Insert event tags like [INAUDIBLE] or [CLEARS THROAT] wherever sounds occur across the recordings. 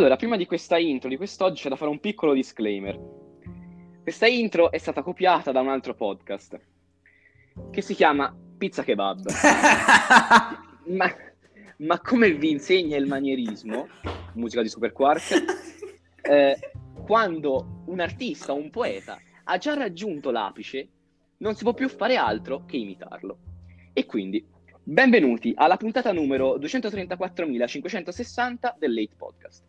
Allora, prima di questa intro di quest'oggi c'è da fare un piccolo disclaimer. Questa intro è stata copiata da un altro podcast che si chiama Pizza Kebab. [LAUGHS] ma, ma come vi insegna il manierismo, musica di Super Quark, [LAUGHS] eh, quando un artista, un poeta, ha già raggiunto l'apice, non si può più fare altro che imitarlo. E quindi, benvenuti alla puntata numero 234.560 del Late Podcast.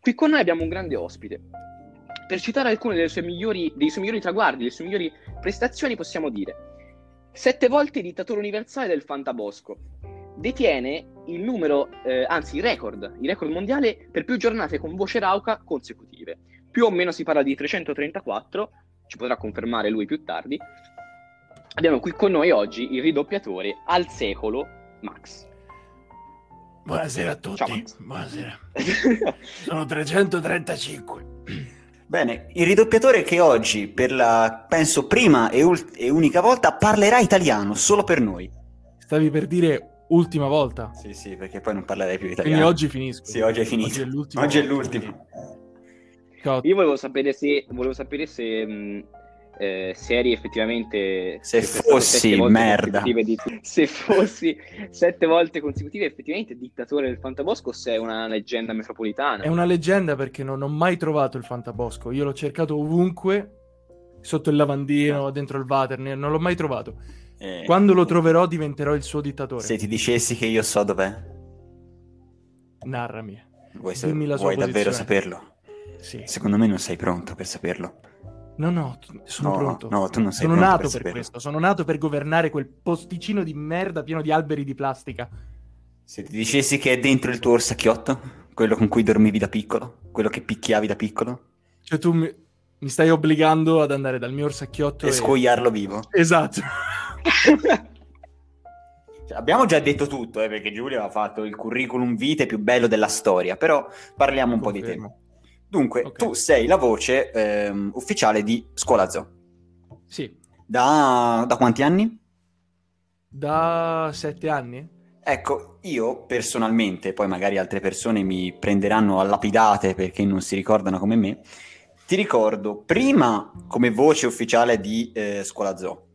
Qui con noi abbiamo un grande ospite. Per citare alcuni dei suoi migliori, traguardi, delle sue migliori prestazioni, possiamo dire sette volte dittatore universale del Fantabosco. Detiene il numero, eh, anzi il record, il record mondiale per più giornate con voce rauca consecutive. Più o meno si parla di 334, ci potrà confermare lui più tardi. Abbiamo qui con noi oggi il ridoppiatore al secolo Max. Buonasera a tutti. Ciao. Buonasera. [LAUGHS] Sono 335. Bene, il ridoppiatore che oggi, per la, penso, prima e, ult- e unica volta, parlerà italiano, solo per noi. Stavi per dire ultima volta. Sì, sì, perché poi non parlerei più Quindi italiano. oggi finisco. Sì, oggi è finito. Oggi è l'ultimo. Oggi è l'ultimo. Ciao. Io volevo sapere se, volevo sapere se, mh, eh, se eri effettivamente... Se fossi merda. di- se fossi sette volte consecutive effettivamente dittatore del Fantabosco o se è una leggenda metropolitana. È una leggenda perché non ho mai trovato il Fantabosco. Io l'ho cercato ovunque, sotto il lavandino, dentro il water, non l'ho mai trovato. Eh, Quando lo troverò diventerò il suo dittatore. Se ti dicessi che io so dov'è, Narrami. vuoi, sa- Dimmi la sua vuoi davvero saperlo? Sì. Secondo me non sei pronto per saperlo. No, no, sono No, pronto. no, tu non sei sono nato per per, questo. Sono nato per governare quel posticino di merda pieno di alberi di plastica. Se ti dicessi che è dentro il tuo orsacchiotto, quello con cui dormivi da piccolo, quello che picchiavi da piccolo, Cioè, tu mi, mi stai obbligando ad andare dal mio orsacchiotto e scoiarlo vivo. Esatto. [LAUGHS] Cioè, abbiamo già detto tutto, eh, perché Giulia aveva fatto il curriculum vitae più bello della storia, però parliamo un po' di te. Dunque, Ok. tu sei la voce ehm, ufficiale di Scuola Zoo. Sì, Da, da quanti anni? da sette anni? Ecco, io personalmente, poi magari altre persone mi prenderanno a lapidate perché non si ricordano come me, ti ricordo prima come voce ufficiale di eh, Scuola Zoo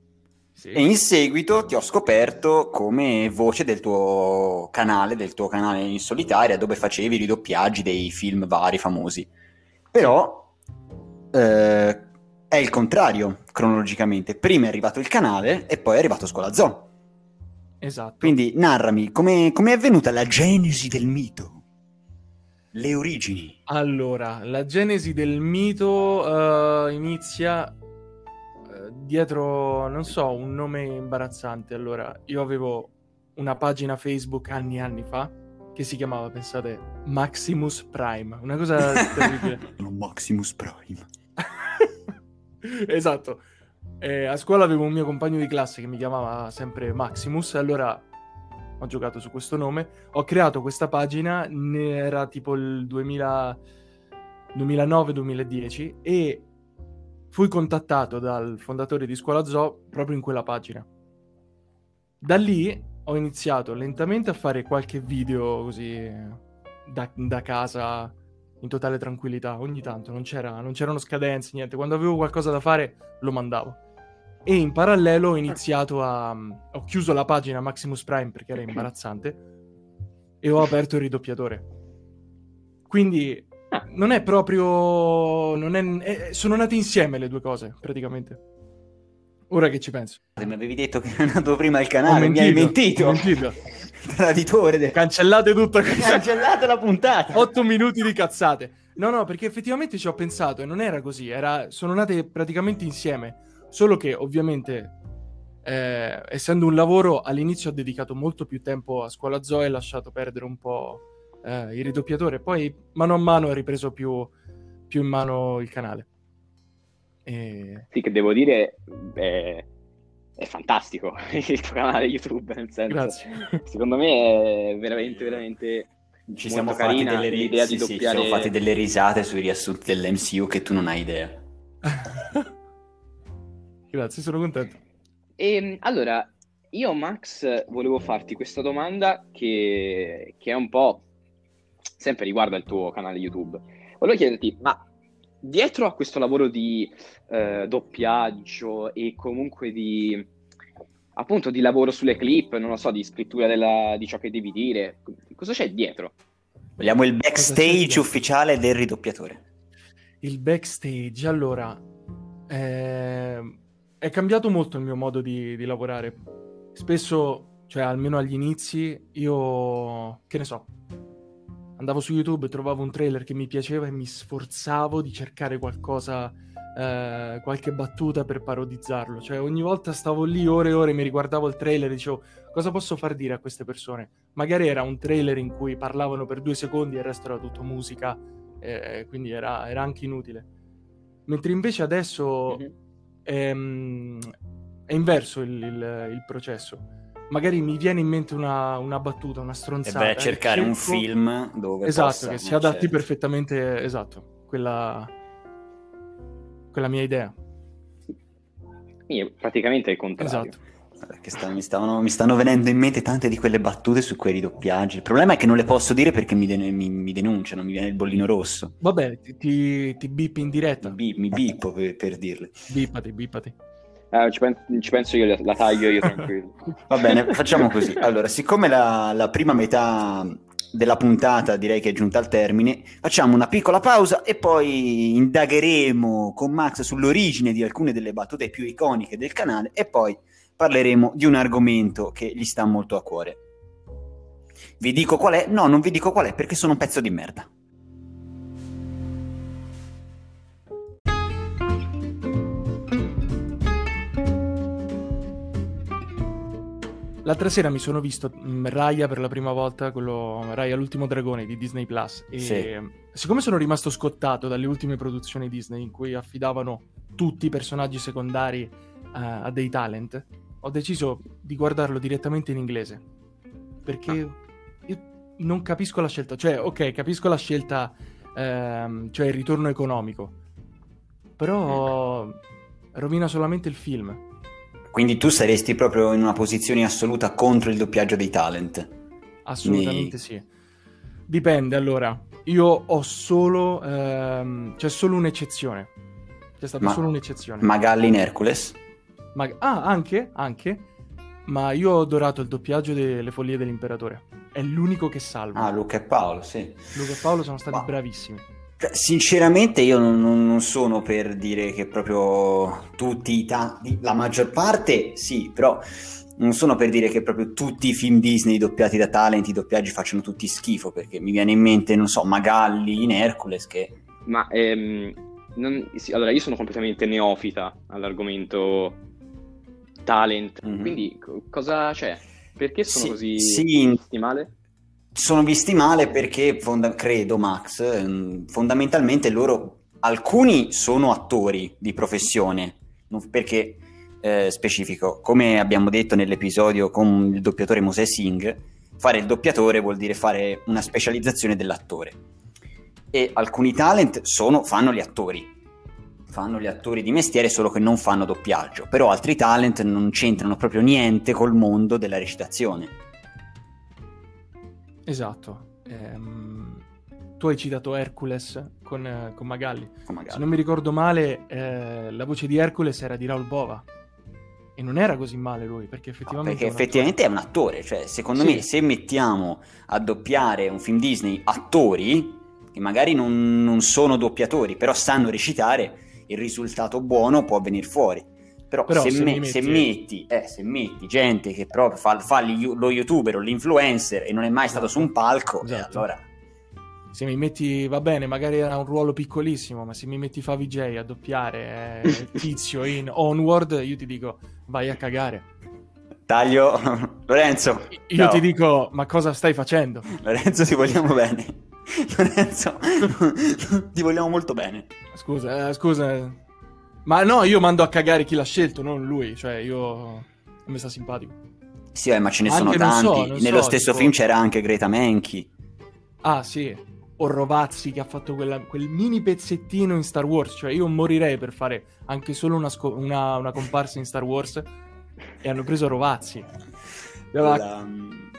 Sì. e in seguito ti ho scoperto come voce del tuo canale, del tuo canale in solitaria dove facevi i ridoppiaggi dei film vari famosi. Però eh, è il contrario cronologicamente. Prima è arrivato il canale e poi è arrivato Scuola Zoo. Esatto. Quindi narrami, come come è avvenuta la genesi del mito? Le origini. Allora, la genesi del mito eh, inizia eh, dietro, non so, un nome imbarazzante. Allora, io avevo una pagina Facebook anni e anni fa che si chiamava, pensate, Maximus Prime. Una cosa terribile. [LAUGHS] Lo Maximus Prime. [LAUGHS] esatto. Eh, a scuola avevo un mio compagno di classe che mi chiamava sempre Maximus, e allora ho giocato su questo nome. Ho creato questa pagina, era tipo il 2000 2009-2010 e fui contattato dal fondatore di Scuola Zoo proprio in quella pagina. Da lì ho iniziato lentamente a fare qualche video così da, da casa in totale tranquillità. Ogni tanto non, c'era, non c'erano scadenze, niente. Quando avevo qualcosa da fare lo mandavo. E in parallelo ho iniziato a... ho chiuso la pagina Maximus Prime perché era imbarazzante e ho aperto il ridoppiatore. Quindi Ah. non è proprio... Non è, eh, sono nate insieme le due cose, praticamente. Ora che ci penso. Mi avevi detto che era nato prima il canale, mi hai mentito. ho mentito. [LAUGHS] Traditore. del- Cancellate tutto questo. Cancellate la puntata. 8 minuti di cazzate. No, no, perché effettivamente ci ho pensato e non era così. Era... Sono nate praticamente insieme. Solo che ovviamente, eh, essendo un lavoro, all'inizio ho dedicato molto più tempo a scuola zoo e lasciato perdere un po' eh, il ridoppiatore. Poi mano a mano ho ripreso più, più in mano il canale. E... Sì, che devo dire, è, è fantastico [LAUGHS] il tuo canale YouTube, nel senso, Grazie. secondo me è veramente, veramente... Ci Molto siamo fatti delle, ri- l'idea di sì, sì, ci doppiare- siamo fatti delle risate sui riassunti dell'MCU che tu non hai idea. [LAUGHS] Grazie, sono contento. E allora, io Max volevo farti questa domanda che, che è un po' sempre riguardo al tuo canale YouTube, volevo chiederti, ma dietro a questo lavoro di eh, doppiaggio e comunque di appunto di lavoro sulle clip, non lo so, di scrittura della, di ciò che devi dire, cosa c'è dietro? Vogliamo il backstage ufficiale del ridoppiatore. Il backstage, allora, eh, è cambiato molto il mio modo di, di lavorare. Spesso, cioè almeno agli inizi, io, che ne so, andavo su YouTube, trovavo un trailer che mi piaceva e mi sforzavo di cercare qualcosa, eh, qualche battuta per parodizzarlo. Cioè ogni volta stavo lì ore e ore, mi riguardavo il trailer e dicevo cosa posso far dire a queste persone? Magari era un trailer in cui parlavano per due secondi e il resto era tutto musica, eh, quindi era, era, anche inutile. Mentre invece adesso mm-hmm. è, è, inverso il, il, il processo magari mi viene in mente una, una battuta, una stronzata. E a cercare cerco... un film dove Esatto, possa, che si adatti certo. perfettamente, esatto, quella, quella mia idea. Quindi praticamente è il contrario. Esatto. Sta, mi, stavano, mi, stanno venendo in mente tante di quelle battute su quei ridoppiaggi. Il problema è che non le posso dire perché mi, den- mi, mi denunciano, mi viene il bollino rosso. Vabbè, ti, ti, ti bippi in diretta. Mi, mi bippo per, per dirle. Bippati, bippati. Eh, ci, pen- ci, penso io, la taglio io tranquillo. [LAUGHS] Va bene, facciamo così. Allora, siccome la, la, prima metà della puntata direi che è giunta al termine, facciamo una piccola pausa e poi indagheremo con Max sull'origine di alcune delle battute più iconiche del canale e poi parleremo di un argomento che gli sta molto a cuore. Vi dico qual è? No, non vi dico qual è perché sono un pezzo di merda. L'altra sera mi sono visto mm, Raya per la prima volta, quello Raya l'ultimo dragone di Disney Plus. E sì. siccome sono rimasto scottato dalle ultime produzioni Disney in cui affidavano tutti i personaggi secondari uh, a dei talent, ho deciso di guardarlo direttamente in inglese. Perché ah. io non capisco la scelta. Cioè, ok, capisco la scelta, ehm, cioè il ritorno economico. Però rovina solamente il film. Quindi tu saresti proprio in una posizione assoluta contro il doppiaggio dei talent. Assolutamente Mi... sì. Dipende, allora. Io ho solo... Ehm, c'è solo un'eccezione. C'è stata Ma... solo un'eccezione. Magalli in Hercules? Mag- ah, anche, anche. Ma io ho adorato il doppiaggio delle Follie dell'Imperatore. È l'unico che salva. Ah, Luca e Paolo, sì. Luca e Paolo sono stati Ma... bravissimi. Sinceramente io non, non, sono per dire che proprio tutti i ta- la maggior parte sì, però non sono per dire che proprio tutti i film Disney doppiati da talenti, i doppiaggi facciano tutti schifo, perché mi viene in mente, non so, Magalli in Hercules che... Ma ehm, non, sì, allora io sono completamente neofita all'argomento talent, mm-hmm. quindi cosa c'è? Perché sono sì, così sì, male? Sono visti male perché, fonda- credo Max, ehm, fondamentalmente loro, alcuni sono attori di professione, perché eh, specifico, come abbiamo detto nell'episodio con il doppiatore Mosè Singh, fare il doppiatore vuol dire fare una specializzazione dell'attore. E alcuni talent sono, fanno gli attori, fanno gli attori di mestiere solo che non fanno doppiaggio, però altri talent non c'entrano proprio niente col mondo della recitazione Esatto. Ehm, tu hai citato Hercules con, con, Magalli. con, Magalli. Se non mi ricordo male, eh, la voce di Hercules era di Raul Bova. E non era così male lui, perché effettivamente... No, perché è effettivamente attore. è un attore. Cioè, secondo sì. me, se mettiamo a doppiare un film Disney attori, che magari non, non sono doppiatori, però sanno recitare, il risultato buono può venire fuori. Però, Però se, se, me, metti... Se, metti, eh, se, metti, gente che proprio fa, fa lo youtuber o l'influencer e non è mai stato su un palco, eh, esatto. allora... Se mi metti, va bene, magari era un ruolo piccolissimo, ma se mi metti Favi J a doppiare eh, [LAUGHS] Tizio in Onward, io ti dico, vai a cagare. Taglio, [LAUGHS] Lorenzo. Io ciao. ti dico, ma cosa stai facendo? Lorenzo, ti vogliamo bene. [LAUGHS] Lorenzo, ti vogliamo molto bene. Scusa, eh, scusa, ma no, io mando a cagare chi l'ha scelto, non lui. Cioè, io... mi sta simpatico. Sì, eh, ma ce ne anche sono tanti. So, Nello so, stesso tipo... film c'era anche Greta Menchi. Ah, sì. O Rovazzi che ha fatto quella, quel mini pezzettino in Star Wars. Cioè, io morirei per fare anche solo una, sco- una, una comparsa in Star Wars. E hanno preso Rovazzi. La...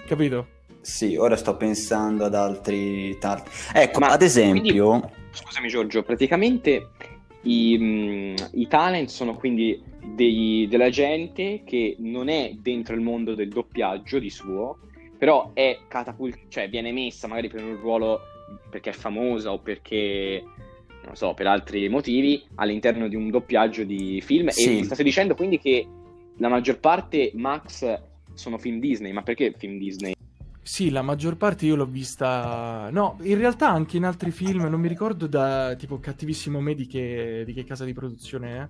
Capito? Sì, ora sto pensando ad altri... tar- Ecco, Ma ad esempio... quindi- Scusami Giorgio, praticamente i, mh, i talent sono quindi dei- della gente che non è dentro il mondo del doppiaggio di suo, però è catapult- cioè viene messa magari per un ruolo perché è famosa o perché, non lo so, per altri motivi all'interno di un doppiaggio di film. Sì. E mi state dicendo quindi che la maggior parte, Max, sono film Disney, ma perché film Disney? Sì, la maggior parte io l'ho vista. No, in realtà anche in altri film, non mi ricordo da tipo Cattivissimo Me di che, di che casa di produzione è.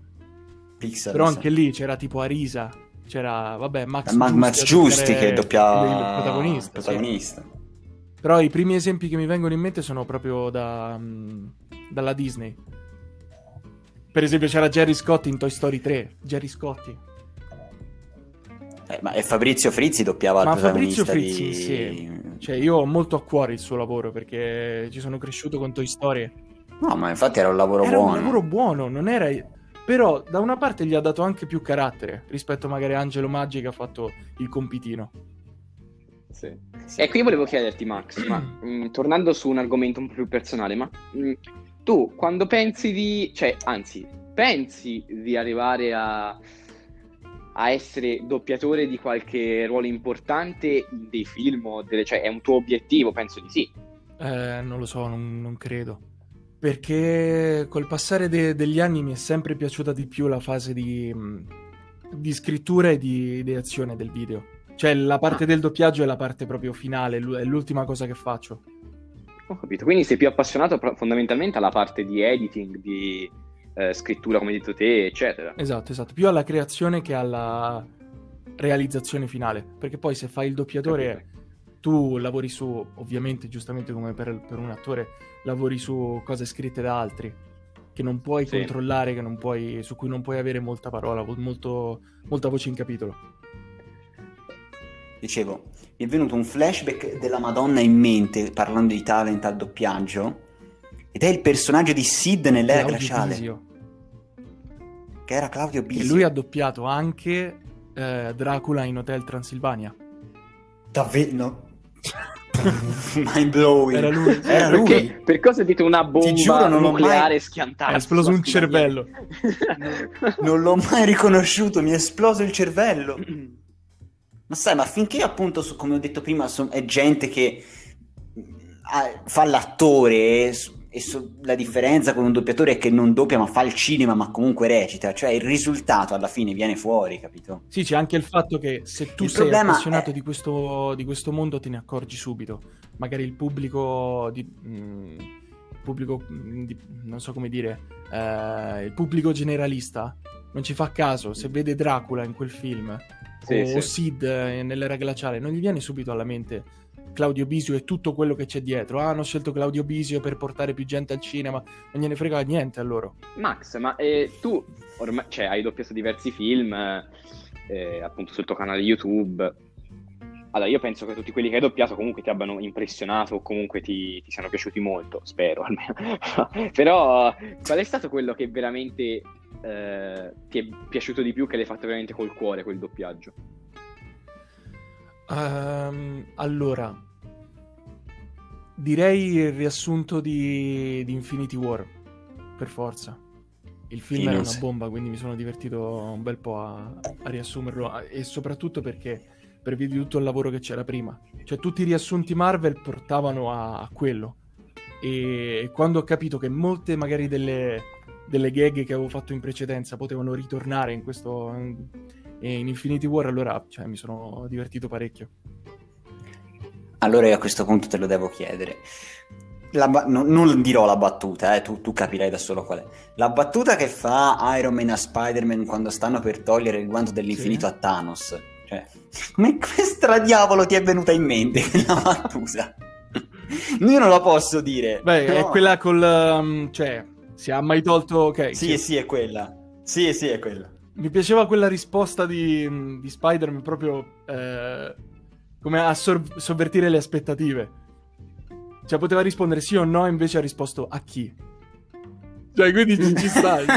Pixar, Però anche lì c'era tipo Arisa, c'era, vabbè, Max, Ma- Giusti Max Giusti che doppiava il protagonista. sì. protagonista. Però i primi esempi che mi vengono in mente sono proprio da, mm, dalla Disney. Per esempio c'era Jerry Scotti in Toy Story 3. Jerry Scotti. Eh, ma e Fabrizio Frizzi doppiava il Ma Fabrizio Frizzi, di... sì. Cioè io ho molto a cuore il suo lavoro perché ci sono cresciuto con Toy Story. No, ma infatti era un lavoro Era buono. un lavoro buono, non era... Però da una parte gli ha dato anche più carattere rispetto magari a Angelo Maggi che ha fatto il compitino. Sì. E qui volevo chiederti, Max, ma [CLEARS THROAT] mh, tornando su un argomento un po' più personale, ma mh, tu quando pensi di, cioè, anzi, pensi di arrivare a, a essere doppiatore di qualche ruolo importante in dei film o delle, cioè, è un tuo obiettivo? Penso di sì. Eh, non lo so, non, non credo. Perché col passare de- degli anni mi è sempre piaciuta di più la fase di, mh, di scrittura e di ideazione del video. Cioè la parte Ah. del doppiaggio è la parte proprio finale, è l'ultima cosa che faccio. Ho capito. Quindi sei più appassionato fondamentalmente alla parte di editing, di eh, scrittura, come hai detto te, eccetera. Esatto, esatto. Più alla creazione che alla realizzazione finale. Perché poi se fai il doppiatore, Capito. tu lavori su, ovviamente, giustamente come per, per un attore, lavori su cose scritte da altri. Che non puoi Sì. controllare, che non puoi, su cui non puoi avere molta parola, molto- molta voce in capitolo. Dicevo, mi è venuto un flashback della Madonna in mente parlando di talent al doppiaggio ed è il personaggio di Sid nell'era Claudio glaciale, Bisio. che era Claudio E Bisio. lui ha doppiato anche eh, Dracula in Hotel Transilvania. Davvero? No. [LAUGHS] Mind blowing. Era lui. Era lui. Perché, per cosa dite una bomba giuro, non l'ho nucleare mai- schiantata? È esploso un cervello. Non l'ho mai riconosciuto, mi è esploso il cervello. Ma sai, ma finché appunto, come ho detto prima, è gente che ha- fa l'attore e, so- la differenza con un doppiatore è che non doppia ma fa il cinema ma comunque recita, cioè il risultato alla fine viene fuori, capito? Sì, c'è anche il fatto che se tu Il sei appassionato è- di, questo, di questo mondo te ne accorgi subito. Magari il pubblico di... mm, il pubblico, mm, di- non so come dire, eh, il pubblico generalista non ci fa caso se vede Dracula in quel film Sì, o sì. Sid eh, nell'era glaciale, non gli viene subito alla mente Claudio Bisio e tutto quello che c'è dietro. Ah, hanno scelto Claudio Bisio per portare più gente al cinema, non gliene frega niente a loro. Max, ma eh, tu ormai cioè, hai doppiato diversi film, eh, appunto sul tuo canale YouTube. Allora, io penso che tutti quelli che hai doppiato comunque ti abbiano impressionato o comunque ti, ti siano piaciuti molto, spero [LAUGHS] almeno. Però, qual è stato quello che veramente eh, ti è piaciuto di più, che l'hai fatto veramente col cuore, quel doppiaggio? Ehm, allora, direi il riassunto di, di Infinity War, per forza. Il film era Finus. una bomba, quindi mi sono divertito un bel po' a, a riassumerlo e soprattutto perché per via di tutto il lavoro che c'era prima. Cioè tutti i riassunti Marvel portavano a, a quello. E quando ho capito che molte magari delle, delle gag che avevo fatto in precedenza potevano ritornare in questo in Infinity War, allora cioè, mi sono divertito parecchio. Allora io a questo punto te lo devo chiedere. Ba- no- non dirò la battuta, eh, tu, tu capirai da solo qual è. La battuta che fa Iron Man a Spider-Man quando stanno per togliere il guanto dell'infinito Sì. a Thanos. Cioè, come questa diavolo ti è venuta in mente [LAUGHS] quella battuta? [LAUGHS] Io non la posso dire. Beh, però- è quella col... um, cioè, si ha mai tolto... Ok, Sì, sì. sì, è quella. Sì, sì, è quella. Mi piaceva quella risposta di, di Spider-Man proprio eh, come a sor- sovvertire le aspettative. Cioè, poteva rispondere sì o no, invece ha risposto a chi. Cioè, quindi ci, ci stai. [LAUGHS]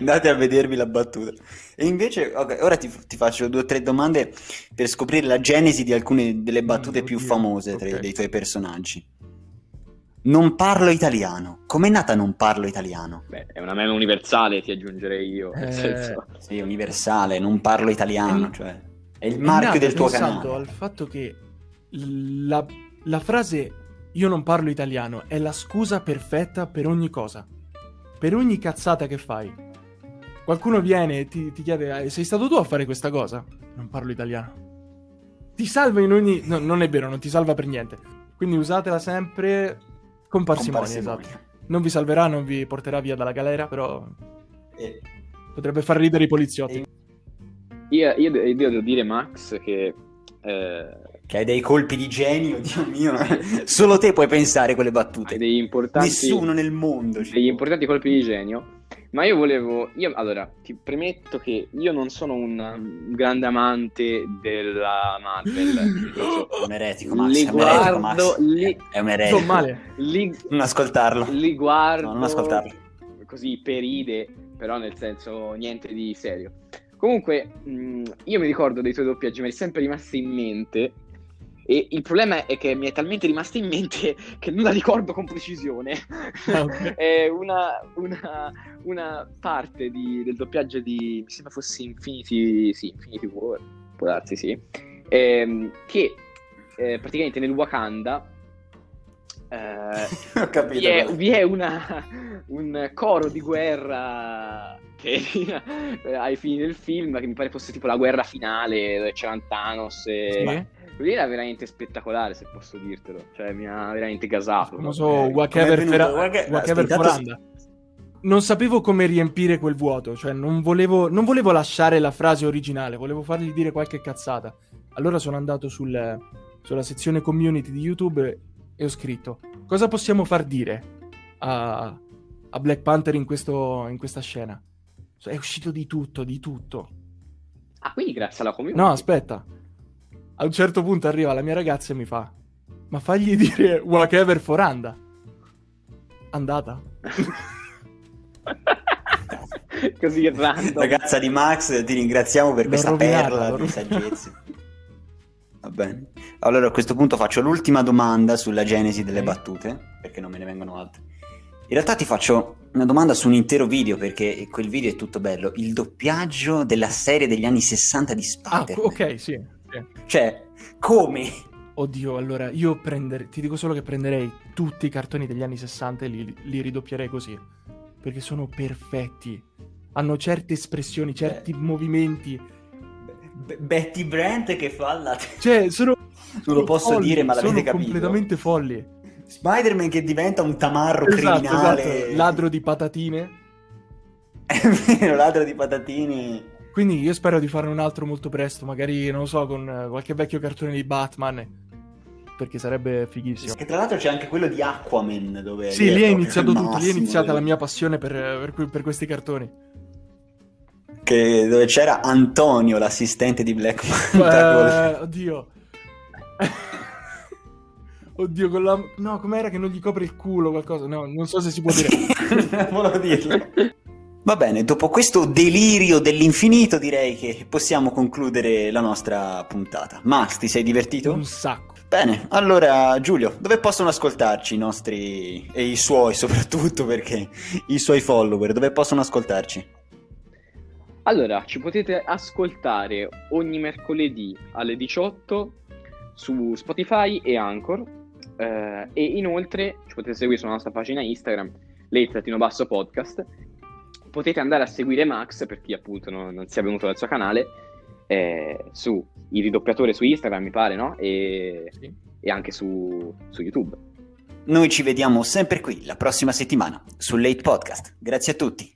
Andate a vedervi la battuta. E invece, ok, ora ti, ti faccio due o tre domande per scoprire la genesi di alcune delle battute Mm, più famose tra i- ok. dei tuoi personaggi. Non parlo italiano. Com'è nata Non parlo italiano? Beh, è una mema universale, ti aggiungerei io. Nel Eh, senso, Sì, universale, non parlo italiano, È- cioè è il È marchio nato del tuo pensando canale. al fatto che la, la frase io non parlo italiano è la scusa perfetta per ogni cosa. Per ogni cazzata che fai. Qualcuno viene e ti, ti chiede "Eh, sei stato tu a fare questa cosa? Non parlo italiano. Ti salva in ogni... No, non è vero, non ti salva per niente. Quindi usatela sempre con Con parsimonia, esatto. Non vi salverà, non vi porterà via dalla galera, però E- potrebbe far ridere i poliziotti. io, io io devo dire, Max, che eh, Che hai dei colpi di genio, [LAUGHS] Dio mio. Solo te puoi pensare quelle battute. hai degli importanti, Nessuno nel mondo. degli importanti colpi di genio. Ma io volevo. Io, allora, ti premetto che io non sono un, un grande amante della Marvel. [GASPS] È un eretico, Max. Li è un eretico, Max. li- È un eretico. Sto male. Li, Non ascoltarlo. li guardo. No, non ascoltarlo. Così per ide, però nel senso niente di serio. Comunque, mh, io mi ricordo dei tuoi doppiaggi, mi è sempre rimasti in mente. E il problema è che mi è talmente rimasta in mente [LAUGHS] che non la ricordo con precisione. Ah, ok. [LAUGHS] è una, una, una parte di- del doppiaggio di. Mi sembra fosse Infinity. Sì, Infinity War. Può darsi, sì. Ehm, che eh, praticamente nel Wakanda. eh, [LAUGHS] Ho capito. vi è, vi è una, un coro di guerra che, ai fini del film che mi pare fosse tipo la guerra finale dove c'erano Thanos e... Lì era veramente spettacolare se posso dirtelo cioè mi ha veramente gasato Non Eh, so, com'è whatever, Foranda. Non sapevo come riempire quel vuoto, cioè non volevo, non volevo lasciare la frase originale, volevo fargli dire qualche cazzata. Allora sono andato sul- sulla sezione community di YouTube e ho scritto cosa possiamo far dire a, a Black Panther in, questo- in questa scena. È uscito di tutto, di tutto. ah quindi grazie alla community No, aspetta. A un certo punto arriva la mia ragazza e mi fa: Ma fagli dire whatever for Anda. Andata. [LAUGHS] così random Ragazza di Max, ti ringraziamo per L'ho questa rovinata, perla di saggezza. Va bene. Allora a questo punto faccio l'ultima domanda sulla genesi delle battute, perché non me ne vengono altre. In realtà ti faccio una domanda su un intero video, perché quel video è tutto bello. Il doppiaggio della serie degli anni 60 di Ah, Spider-Man. ok, sì. Cioè, come? Oddio, allora io prender- ti dico solo che prenderei tutti i cartoni degli anni 60 e li, li ridoppierei così. Perché sono perfetti. Hanno certe espressioni, certi movimenti. B- Betty Brant che fa la... Cioè, sono. Non lo posso folli, dire, ma l'avete sono capito. completamente folli. Spider-Man che diventa un tamarro Esatto, criminale. esatto. Ladro di patatine. [LAUGHS] È vero, ladro di patatini. Quindi io spero di farne un altro molto presto, magari, non lo so, con eh, qualche vecchio cartone di Batman. Perché sarebbe fighissimo. Che tra l'altro c'è anche quello di Aquaman dove Sì, lì è iniziato tutto, lì è massimo, iniziata eh. la mia passione per, per per questi cartoni. che- dove c'era Antonio, l'assistente di Black Eh, Manta. oddio. [LAUGHS] Oddio, con la... No, com'era che non gli copre il culo o qualcosa? No, non so se si può dire. [LAUGHS] Volevo dirlo. [LAUGHS] Va bene, dopo questo delirio dell'infinito direi che possiamo concludere la nostra puntata. Max, ti sei divertito? Un sacco. Bene, allora Giulio, dove possono ascoltarci i nostri e i suoi soprattutto perché i suoi follower, dove possono ascoltarci? Allora, ci potete ascoltare ogni mercoledì alle 18 su Spotify e Anchor. eh, e inoltre ci potete seguire sulla nostra pagina Instagram, late podcast. Potete andare a seguire Max per chi appunto non, non sia venuto dal suo canale. eh, su il ridoppiatore su Instagram, mi pare, no? E, Sì. e anche su, su YouTube. Noi ci vediamo sempre qui la prossima settimana su Late Podcast. Grazie a tutti.